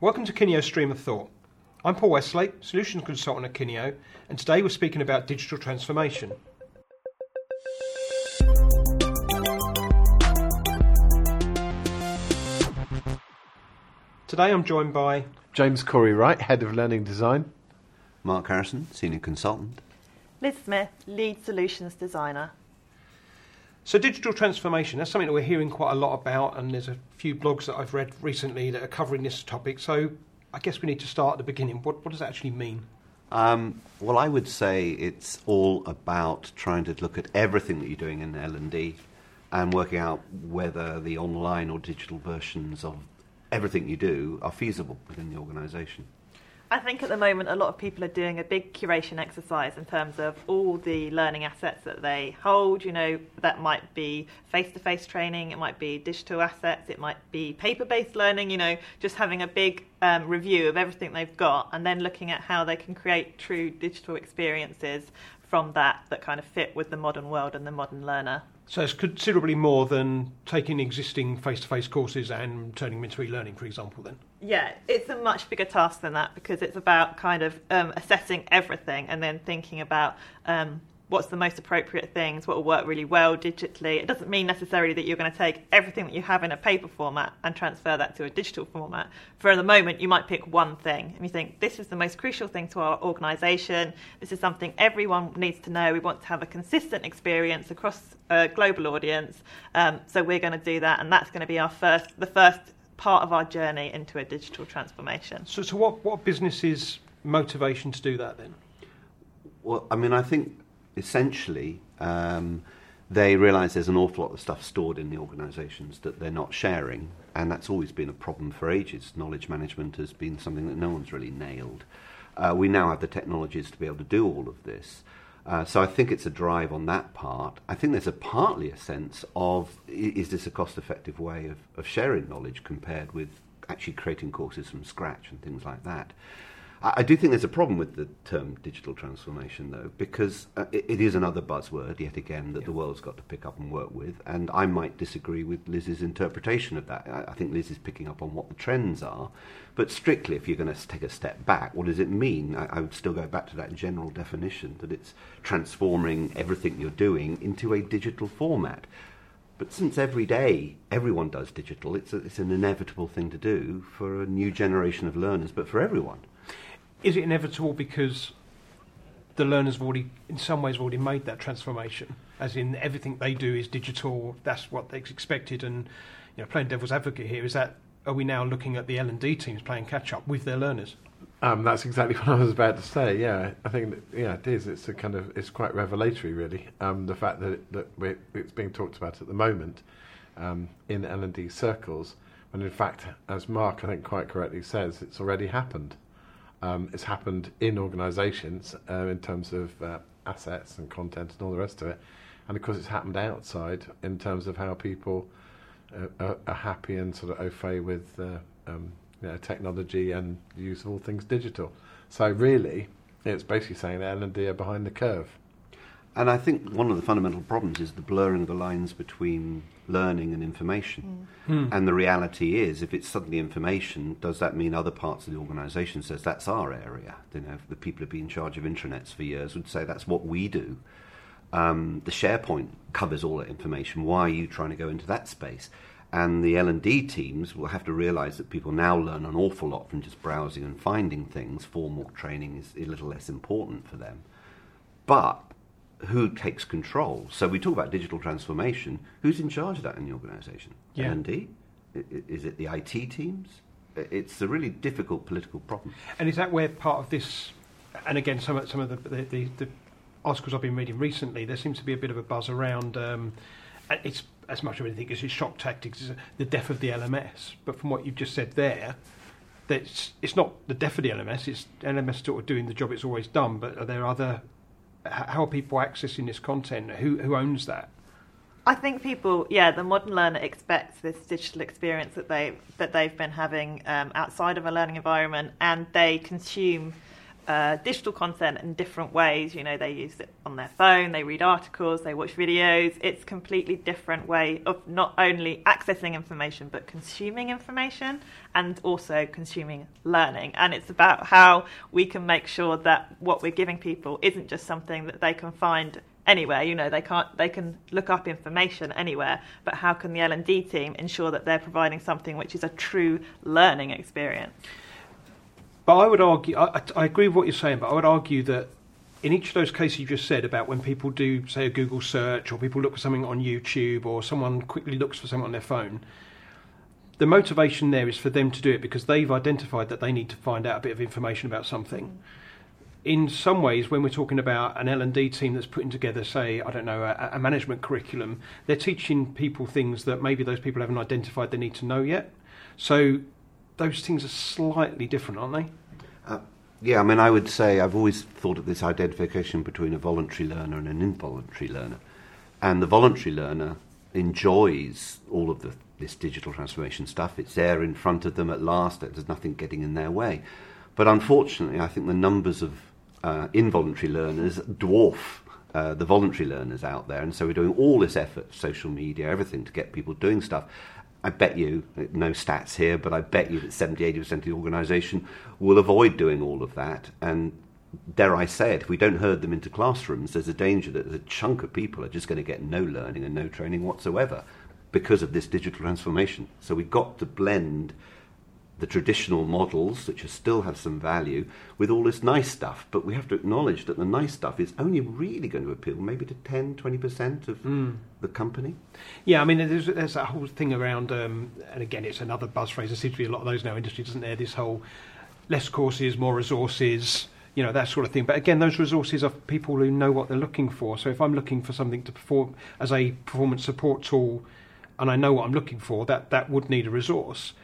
Welcome to Kineo Stream of Thought. I'm Paul Westlake, Solutions Consultant at Kineo, and today we're speaking about digital transformation. Today I'm joined by James Cory-Wright, Head of Learning Design. Mark Harrison, Senior Consultant. Liz Smith, Lead Solutions Designer. So, digital transformation, that's something that we're hearing quite a lot about, and there's a few blogs that I've read recently that are covering this topic. So, I guess we need to start at the beginning. What, what does that actually mean? Um, well, I would say it's all about trying to look at everything that you're doing in L&D and working out whether the online or digital versions of everything you do are feasible within the organisation. I think at the moment a lot of people are doing a big curation exercise in terms of all the learning assets that they hold. You know, that might be face to face training, it might be digital assets, it might be paper based learning, you know, just having a big um, review of everything they've got and then looking at how they can create true digital experiences from that that kind of fit with the modern world and the modern learner. So it's considerably more than taking existing face-to-face courses and turning them into e-learning, for example. Then. Yeah, it's a much bigger task than that because it's about kind of um, assessing everything and then thinking about um, what's the most appropriate things, what will work really well digitally. It doesn't mean necessarily that you're going to take everything that you have in a paper format and transfer that to a digital format. For the moment, you might pick one thing and you think, this is the most crucial thing to our organisation. This is something everyone needs to know. We want to have a consistent experience across a global audience. Um, so we're going to do that, and that's going to be our first, the first part of our journey into a digital transformation. So, so what, what businesses' motivation to do that then? Well, I mean, I think essentially um, they realise there's an awful lot of stuff stored in the organisations that they're not sharing, and that's always been a problem for ages. Knowledge management has been something that no one's really nailed. Uh, we now have the technologies to be able to do all of this. Uh, so I think it's a drive on that part. I think there's a partly a sense of is this a cost-effective way of, of sharing knowledge compared with actually creating courses from scratch and things like that. I do think there's a problem with the term digital transformation, though, because uh, it, it is another buzzword, yet again, that yeah. the world's got to pick up and work with. And I might disagree with Liz's interpretation of that. I, I think Liz is picking up on what the trends are. But strictly, if you're going to take a step back, what does it mean? I, I would still go back to that general definition that it's transforming everything you're doing into a digital format. But since every day everyone does digital, it's, a, it's an inevitable thing to do for a new generation of learners, but for everyone is it inevitable because the learners have already, in some ways, already made that transformation? As in, everything they do is digital. That's what they expected. And you know, playing devil's advocate here is that are we now looking at the L and D teams playing catch up with their learners? Um, that's exactly what I was about to say. Yeah, I think that, yeah, it is. It's a kind of it's quite revelatory, really. Um, the fact that that it's being talked about at the moment um, in L and D circles, when in fact, as Mark I think quite correctly says, it's already happened um, it's happened in organisations uh, in terms of uh, assets and content and all the rest of it. And of course, it's happened outside in terms of how people uh, are, are, happy and sort of au fait with uh, um, you know, technology and use of all things digital. So really, it's basically saying L and D are behind the curve. And I think one of the fundamental problems is the blurring of the lines between learning and information. Mm. And the reality is, if it's suddenly information, does that mean other parts of the organisation says that's our area? You know, the people who've been in charge of intranets for years would say that's what we do. Um, the SharePoint covers all that information. Why are you trying to go into that space? And the L and D teams will have to realise that people now learn an awful lot from just browsing and finding things. Formal training is a little less important for them. But who takes control. So we talk about digital transformation. Who's in charge of that in the organisation? Yeah. L&D? Is it the IT teams? It's a really difficult political problem. And is that where part of this, and again, some of, some of the, the, the, the articles I've been reading recently, there seems to be a bit of a buzz around, um, it's as much of anything as it's shock tactics, the death of the LMS. But from what you've just said there, it's, it's not the death of the LMS, it's LMS sort of doing the job it's always done, but are there other how are people accessing this content? Who who owns that? I think people, yeah, the modern learner expects this digital experience that they that they've been having um, outside of a learning environment, and they consume uh, digital content in different ways. You know, they use it on their phone, they read articles, they watch videos. It's completely different way of not only accessing information but consuming information and also consuming learning. And it's about how we can make sure that what we're giving people isn't just something that they can find anywhere you know they can't they can look up information anywhere but how can the L&D team ensure that they're providing something which is a true learning experience but I would argue, I, I agree with what you're saying, but I would argue that in each of those cases you just said about when people do, say, a Google search or people look for something on YouTube or someone quickly looks for something on their phone, the motivation there is for them to do it because they've identified that they need to find out a bit of information about something. In some ways, when we're talking about an L&D team that's putting together, say, I don't know, a, a management curriculum, they're teaching people things that maybe those people haven't identified they need to know yet. So those things are slightly different, aren't they? Uh, yeah, I mean, I would say I've always thought of this identification between a voluntary learner and an involuntary learner. And the voluntary learner enjoys all of the, this digital transformation stuff. It's there in front of them at last, there's nothing getting in their way. But unfortunately, I think the numbers of uh, involuntary learners dwarf uh, the voluntary learners out there. And so we're doing all this effort, social media, everything, to get people doing stuff. I bet you, no stats here, but I bet you that 70 80% of the organisation will avoid doing all of that. And dare I say it, if we don't herd them into classrooms, there's a danger that a chunk of people are just going to get no learning and no training whatsoever because of this digital transformation. So we've got to blend the traditional models, which still have some value, with all this nice stuff. But we have to acknowledge that the nice stuff is only really going to appeal maybe to 10, 20% of mm. the company. Yeah, I mean, there's, there's that whole thing around, um, and again, it's another buzz phrase. There seems to be a lot of those now in industry, doesn't there? This whole less courses, more resources, you know, that sort of thing. But again, those resources are people who know what they're looking for. So if I'm looking for something to perform as a performance support tool and I know what I'm looking for, that, that would need a resource.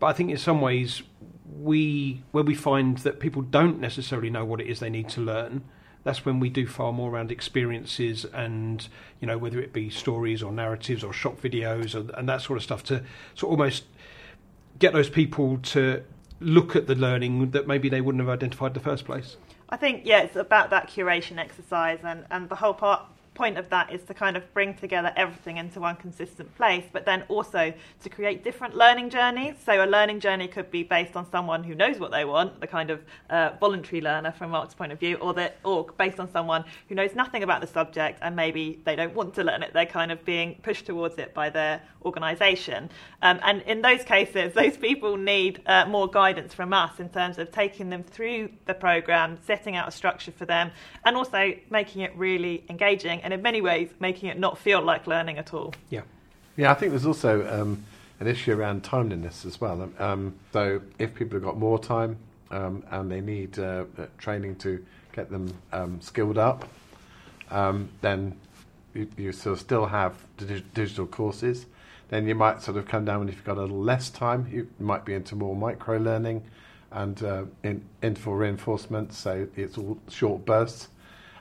But I think in some ways, we where we find that people don't necessarily know what it is they need to learn. That's when we do far more around experiences and you know whether it be stories or narratives or shop videos or, and that sort of stuff to sort almost get those people to look at the learning that maybe they wouldn't have identified in the first place. I think yeah, it's about that curation exercise and and the whole part point of that is to kind of bring together everything into one consistent place, but then also to create different learning journeys. So a learning journey could be based on someone who knows what they want, the kind of uh, voluntary learner from Mark's point of view, or the, or based on someone who knows nothing about the subject and maybe they don't want to learn it. They're kind of being pushed towards it by their organisation. Um, and in those cases, those people need uh, more guidance from us in terms of taking them through the program, setting out a structure for them, and also making it really engaging and in many ways making it not feel like learning at all. Yeah. Yeah, I think there's also um, an issue around timeliness as well. Um, um so if people have got more time um, and they need uh, uh, training to get them um, skilled up, um, then you, you sort of still have digital courses. Then you might sort of come down, and if you've got a little less time, you might be into more micro learning and uh, in interval reinforcement, so it's all short bursts.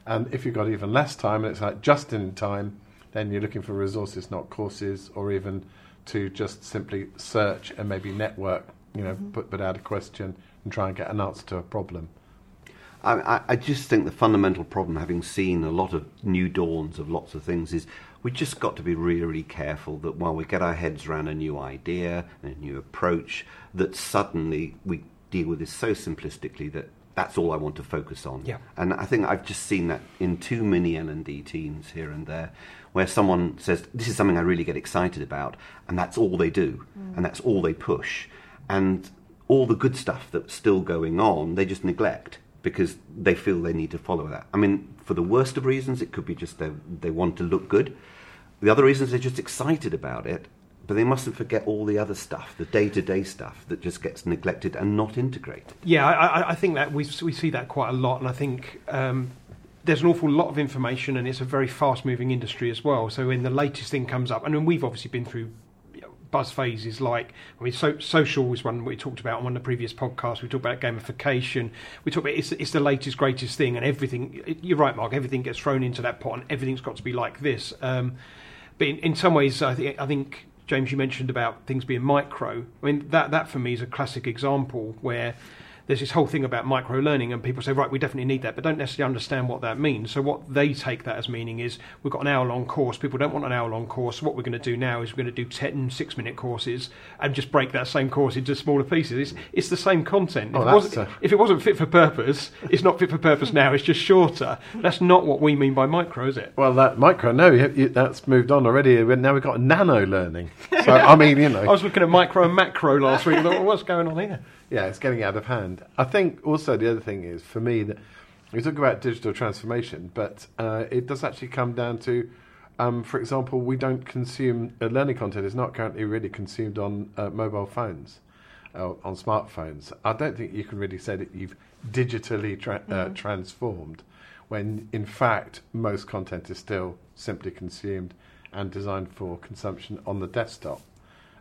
And if you've got even less time and it's like just in time, then you're looking for resources, not courses, or even to just simply search and maybe network, you know, mm-hmm. put, put out a question and try and get an answer to a problem. I, I just think the fundamental problem, having seen a lot of new dawns of lots of things, is we just got to be really, really careful that while we get our heads around a new idea and a new approach, that suddenly we deal with this so simplistically that that's all I want to focus on. Yeah. And I think I've just seen that in too many L&D teams here and there, where someone says, this is something I really get excited about, and that's all they do, mm. and that's all they push. And all the good stuff that's still going on, they just neglect because they feel they need to follow that. I mean, for the worst of reasons, it could be just they, they want to look good. The other reasons, they're just excited about it but they mustn't forget all the other stuff, the day-to-day stuff that just gets neglected and not integrated. Yeah, I, I think that we we see that quite a lot, and I think. Um, there's an awful lot of information, and it's a very fast-moving industry as well. So when the latest thing comes up, and we've obviously been through buzz phases like I mean so, social was one we talked about on one of the previous podcasts we talked about gamification we talked about it's, it's the latest greatest thing and everything you're right Mark everything gets thrown into that pot and everything's got to be like this um, but in, in some ways I think I think James, you mentioned about things being micro. I mean, that, that for me is a classic example where there's this whole thing about micro learning, and people say, right, we definitely need that, but don't necessarily understand what that means. So, what they take that as meaning is we've got an hour long course. People don't want an hour long course. What we're going to do now is we're going to do 10 six minute courses and just break that same course into smaller pieces. It's, it's the same content. Oh, if, it wasn't, a- if it wasn't fit for purpose, it's not fit for purpose now, it's just shorter. That's not what we mean by micro, is it? Well, that micro, no, you, that's moved on already. Now we've got nano learning. So, I mean, you know. I was looking at micro and macro last week. Thought, well, what's going on here? Yeah, it's getting out of hand. I think also the other thing is for me that we talk about digital transformation, but uh, it does actually come down to, um, for example, we don't consume uh, learning content is not currently really consumed on uh, mobile phones, uh, on smartphones. I don't think you can really say that you've digitally tra- uh, transformed, when in fact most content is still simply consumed and designed for consumption on the desktop.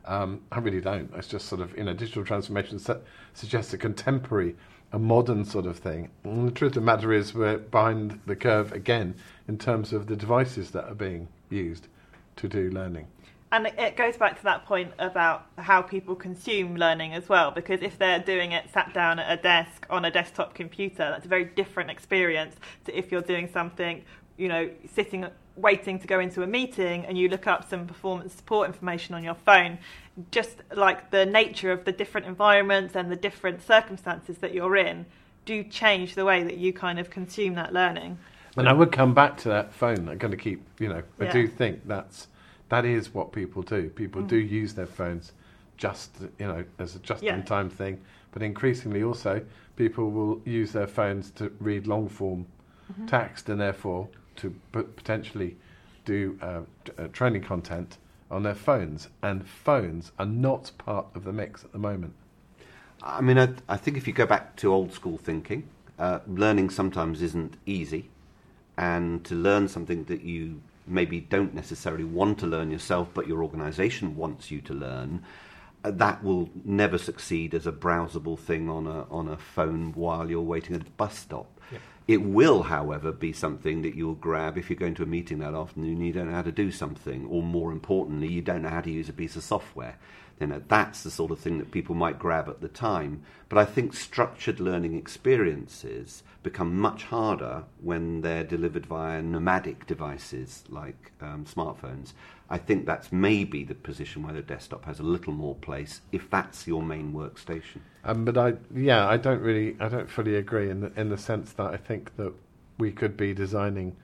Um, I really don't. It's just sort of, you know, digital transformation su- suggests a contemporary, a modern sort of thing. And the truth of the matter is, we're behind the curve again in terms of the devices that are being used to do learning. And it- it goes back to that point about how people consume learning as well, because if they're doing it sat down at a desk on a desktop computer, that's a very different experience to if you're doing something, you know, sitting waiting to go into a meeting and you look up some performance support information on your phone. Just like the nature of the different environments and the different circumstances that you're in do change the way that you kind of consume that learning. And I would come back to that phone. I'm going to keep, you know, I Yeah. do think that's that is what people do. People Mm. do use their phones just, you know, as a just Yeah. in time thing. But increasingly also, people will use their phones to read long form Mm-hmm. text and therefore to potentially do uh, t- uh, training content on their phones. And phones are not part of the mix at the moment. I mean, I, I think if you go back to old school thinking, uh, learning sometimes isn't easy. And to learn something that you maybe don't necessarily want to learn yourself, but your organization wants you to learn, uh, that will never succeed as a browsable thing on a, on a phone while you're waiting at a bus stop. It will, however, be something that you'll grab if you're going to a meeting that afternoon and you don't know how to do something, or more importantly, you don't know how to use a piece of software. Then uh, that's the sort of thing that people might grab at the time. But I think structured learning experiences become much harder when they're delivered via nomadic devices like um, smartphones. I think that's maybe the position where the desktop has a little more place if that's your main workstation. Um, but I, yeah, I don't really, I don't fully agree in the, in the sense that I think that we could be designing,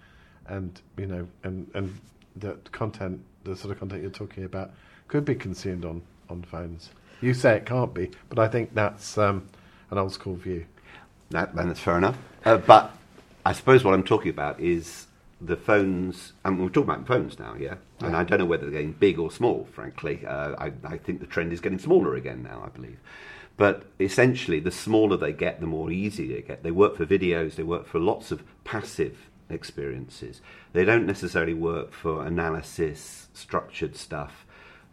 and you know, and and the content, the sort of content you're talking about, could be consumed on on phones. You say it can't be, but I think that's um, an old school view. That, and that's fair enough. Uh, but I suppose what I'm talking about is the phones, and we're talking about phones now, yeah? And I don't know whether they're getting big or small, frankly. Uh, I, I think the trend is getting smaller again now, I believe. But essentially, the smaller they get, the more easy they get. They work for videos, they work for lots of passive experiences. They don't necessarily work for analysis, structured stuff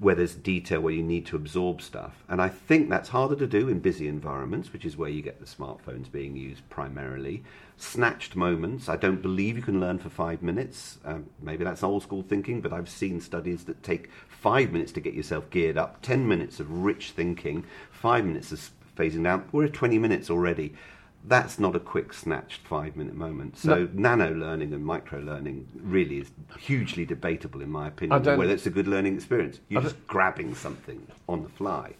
where there's detail where you need to absorb stuff. And I think that's harder to do in busy environments, which is where you get the smartphones being used primarily. Snatched moments, I don't believe you can learn for five minutes. Um, maybe that's old school thinking, but I've seen studies that take five minutes to get yourself geared up, 10 minutes of rich thinking, five minutes of phasing down. We're at 20 minutes already. That's not a quick snatched five minute moment. So nano learning and micro learning really is hugely debatable in my opinion whether it's a good learning experience. You're just grabbing something on the fly.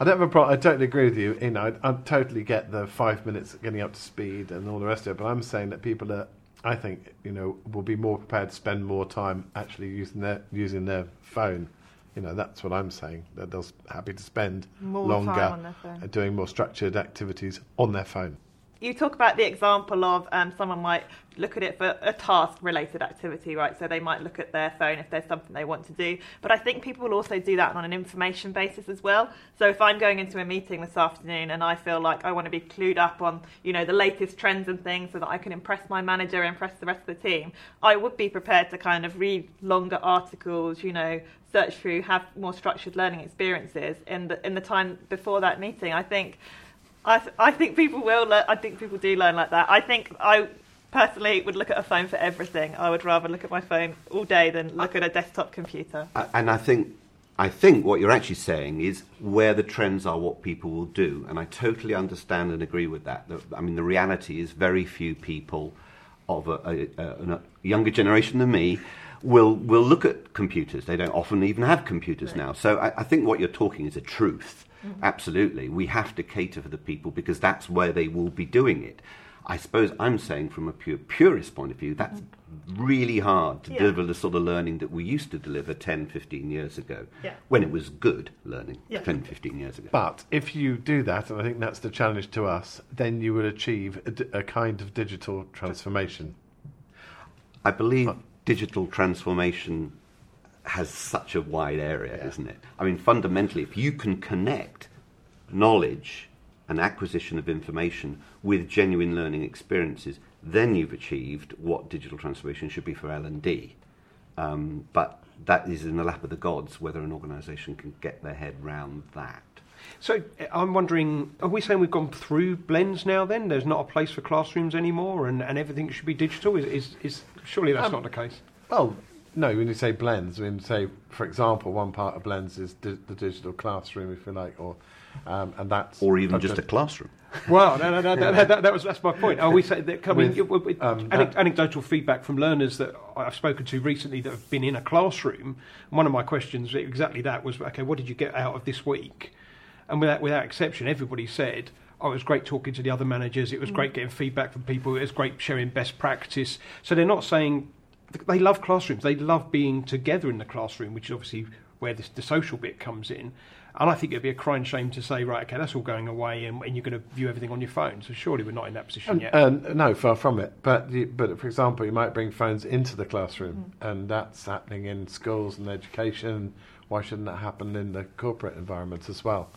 I don't have a problem. I totally agree with you. You know, I, I totally get the five minutes getting up to speed and all the rest of it. But I'm saying that people are, I think, you know, will be more prepared to spend more time actually using their using their phone. You know, that's what I'm saying. That they're happy to spend More longer time on their phone. and doing more structured activities on their phone. You talk about the example of um, someone might look at it for a task related activity, right? So they might look at their phone if there's something they want to do. But I think people will also do that on an information basis as well. So if I'm going into a meeting this afternoon and I feel like I want to be clued up on, you know, the latest trends and things so that I can impress my manager, impress the rest of the team, I would be prepared to kind of read longer articles, you know, search through, have more structured learning experiences in the in the time before that meeting. I think I, th- I think people will. Le- I think people do learn like that. I think I personally would look at a phone for everything. I would rather look at my phone all day than look at a desktop computer. And I think I think what you're actually saying is where the trends are, what people will do, and I totally understand and agree with that. The- I mean, the reality is very few people of a, a, a, a younger generation than me will will look at computers. They don't often even have computers now. So I, I think what you're talking is a truth. Mm-hmm. Absolutely, we have to cater for the people because that's where they will be doing it. I suppose I'm saying from a pure purist point of view, that's mm-hmm. really hard to Yeah. deliver the sort of learning that we used to deliver 10, 15 years ago Yeah. when it was good learning Yeah. 10, 15 years ago. But if you do that, and I think that's the challenge to us, then you will achieve a, d- a kind of digital transformation. I believe digital transformation has such a wide area, Yeah. isn't it? I mean, fundamentally, if you can connect knowledge and acquisition of information with genuine learning experiences, then you've achieved what digital transformation should be for L and D. Um, but that is in the lap of the gods whether an organisation can get their head round that. So uh, I'm wondering, are we saying we've gone through blends now? Then there's not a place for classrooms anymore, and, and everything should be digital. Is is, is surely that's Um, not the case? Well, no, when you say blends, when you say, for example, one part of blends is di- the digital classroom, if you like, or um, and that's Or even just a classroom. Well, no, no, no, no, that, that, that was that's my point. Are we saying that? I mean, With, with, um, anec- that- anecdotal feedback from learners that I've spoken to recently that have been in a classroom. One of my questions, exactly that, was okay. What did you get out of this week? And without without exception, everybody said. Oh, it was great talking to the other managers. It was great getting feedback from people. It was great sharing best practice. So they're not saying they love classrooms. They love being together in the classroom, which is obviously where this, the social bit comes in. And I think it'd be a crying shame to say, right, okay, that's all going away, and, and you're going to view everything on your phone. So surely we're not in that position And, yet. and no, far from it. But you, but for example, you might bring phones into the classroom, mm. and that's happening in schools and education. Why shouldn't that happen in the corporate environment as well?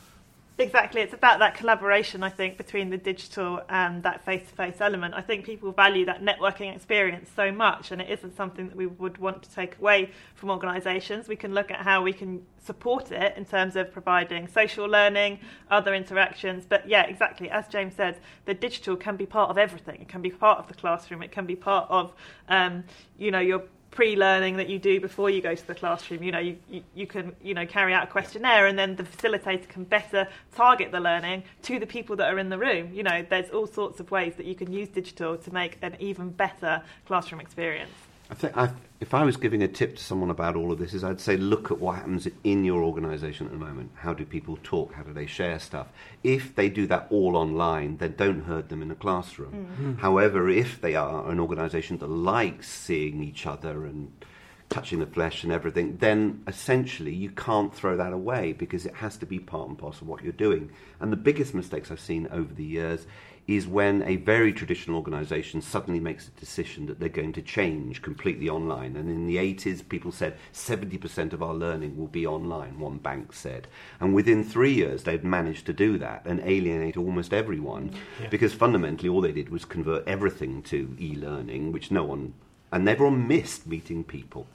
Exactly, it's about that collaboration, I think, between the digital and that face to face element. I think people value that networking experience so much, and it isn't something that we would want to take away from organisations. We can look at how we can support it in terms of providing social learning, other interactions. But yeah, exactly, as James said, the digital can be part of everything. It can be part of the classroom, it can be part of, um, you know, your pre-learning that you do before you go to the classroom. You know you, you, you can you know carry out a questionnaire and then the facilitator can better target the learning to the people that are in the room. You know there's all sorts of ways that you can use digital to make an even better classroom experience I think I, if I was giving a tip to someone about all of this, is I'd say look at what happens in your organisation at the moment. How do people talk? How do they share stuff? If they do that all online, then don't herd them in a classroom. Mm. Hmm. However, if they are an organisation that likes seeing each other and touching the flesh and everything, then essentially you can't throw that away because it has to be part and parcel of what you're doing. And the biggest mistakes I've seen over the years is when a very traditional organisation suddenly makes a decision that they're going to change completely online. And in the 80s, people said 70% of our learning will be online, one bank said. And within three years, they'd managed to do that and alienate almost everyone because fundamentally all they did was convert everything to e learning, which no one, and everyone missed meeting people.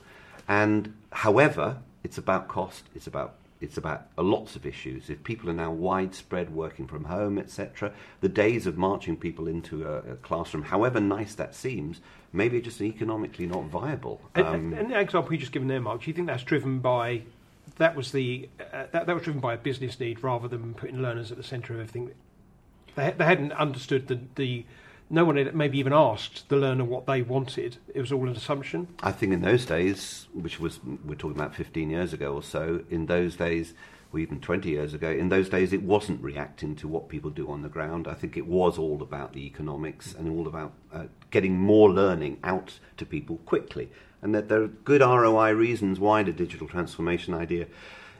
And however, it's about cost, it's about it's about lots of issues. If people are now widespread working from home, etc., the days of marching people into a, a classroom, however nice that seems, maybe just economically not viable. And, Um, and the example you just given there, Mark, do you think that's driven by that was the uh, that, that was driven by a business need rather than putting learners at the centre of everything? They, they hadn't understood the, the no one had maybe even asked the learner what they wanted. It was all an assumption. I think in those days, which was we're talking about 15 years ago or so, in those days, or even 20 years ago, in those days it wasn't reacting to what people do on the ground. I think it was all about the economics and all about uh, getting more learning out to people quickly. And that there are good ROI reasons why the digital transformation idea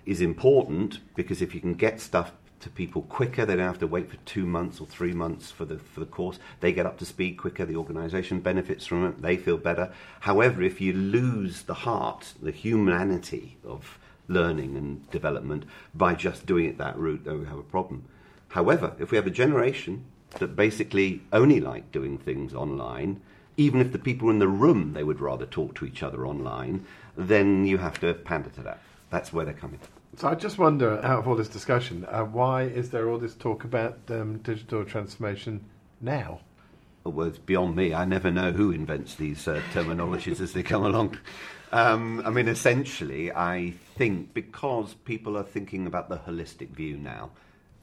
is important because if you can get stuff to people quicker. They don't have to wait for two months or three months for the for the course. They get up to speed quicker. The organisation benefits from it. They feel better. However, if you lose the heart, the humanity of learning and development by just doing it that route, then we have a problem. However, if we have a generation that basically only like doing things online, even if the people in the room they would rather talk to each other online, then you have to pander to that. That's where they're coming. So I just wonder, out of all this discussion, uh, why is there all this talk about um, digital transformation now? well, it's beyond me. I never know who invents these uh, terminologies as they come along. Um, I mean, essentially, I think because people are thinking about the holistic view now,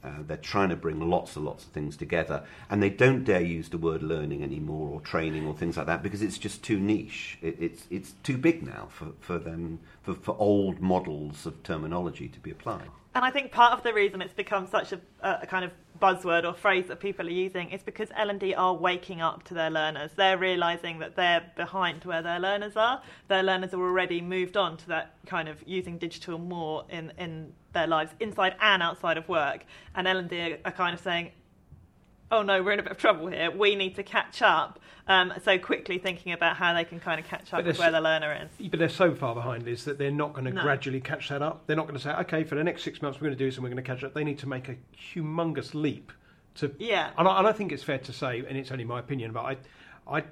uh, they're trying to bring lots and lots of things together, and they don't dare use the word learning anymore or training or things like that because it's just too niche. It, it's it's too big now for, for them for, for old models of terminology to be applied. And I think part of the reason it's become such a, a kind of buzzword or phrase that people are using is because L&D are waking up to their learners. They're realising that they're behind where their learners are. Their learners are already moved on to that kind of using digital more in, in their lives, inside and outside of work. And L&D are kind of saying, oh no, we're in a bit of trouble here. We need to catch up. Um, so quickly thinking about how they can kind of catch up with where the learner is. But they're so far behind is that they're not going to No. gradually catch that up. They're not going to say, okay, for the next six months we're going to do this and we're going to catch up. They need to make a humongous leap to. Yeah. And I, and I think it's fair to say, and it's only my opinion, but I, I,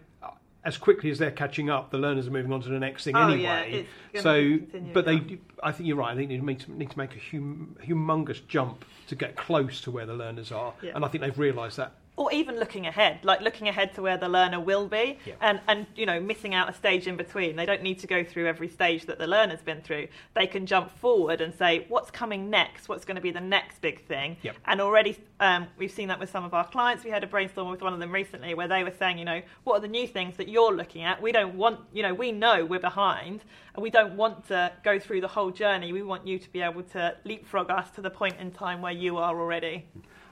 as quickly as they're catching up, the learners are moving on to the next thing Oh, anyway. yeah, so, but they. I think you're right. I think they need to, need to make a hum, humongous jump to get close to where the learners are, Yeah. and I think they've realised that. Or even looking ahead, like looking ahead to where the learner will be, Yeah. and and you know missing out a stage in between. They don't need to go through every stage that the learner's been through. They can jump forward and say, what's coming next? What's going to be the next big thing? Yep. And already um, we've seen that with some of our clients. We had a brainstorm with one of them recently where they were saying, you know, what are the new things that you're looking at? We don't want, you know, we know we're behind, and we don't want to go through the whole journey. We want you to be able to leapfrog us to the point in time where you are already.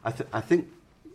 I, th- I think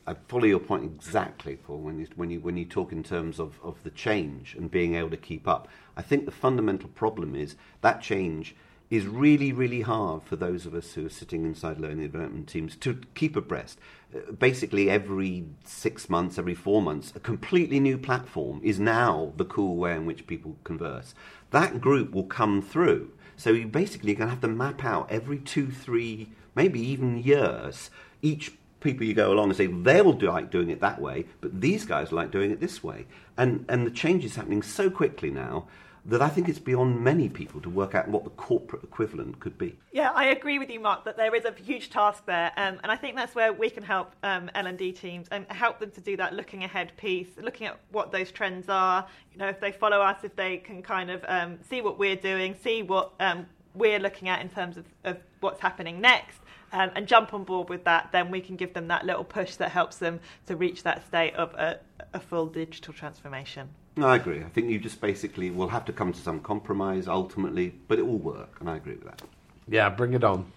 I follow your point exactly, Paul. When you when you when you talk in terms of, of the change and being able to keep up, I think the fundamental problem is that change is really really hard for those of us who are sitting inside learning development teams to keep abreast. Uh, Basically, every six months, every four months, a completely new platform is now the cool way in which people converse. That group will come through. So you basically going to have to map out every two, three, maybe even years each people you go along and say they'll do like doing it that way, but these guys like doing it this way. And and the change is happening so quickly now that I think it's beyond many people to work out what the corporate equivalent could be. Yeah, I agree with you, Mark, that there is a huge task there, um, and I think that's where we can help um, L and D teams and help them to do that looking ahead piece, looking at what those trends are. You know, if they follow us, if they can kind of um, see what we're doing, see what um, we're looking at in terms of, of what's happening next. Um, and jump on board with that, then we can give them that little push that helps them to reach that state of a, a full digital transformation. No, I agree. I think you just basically will have to come to some compromise ultimately, but it will work, and I agree with that. Yeah, bring it on.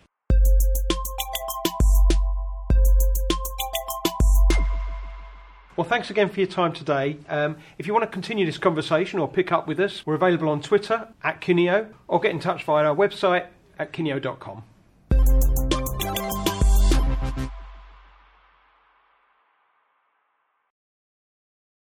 Well, thanks again for your time today. Um, if you want to continue this conversation or pick up with us, we're available on Twitter at Kineo or get in touch via our website at kineo.com.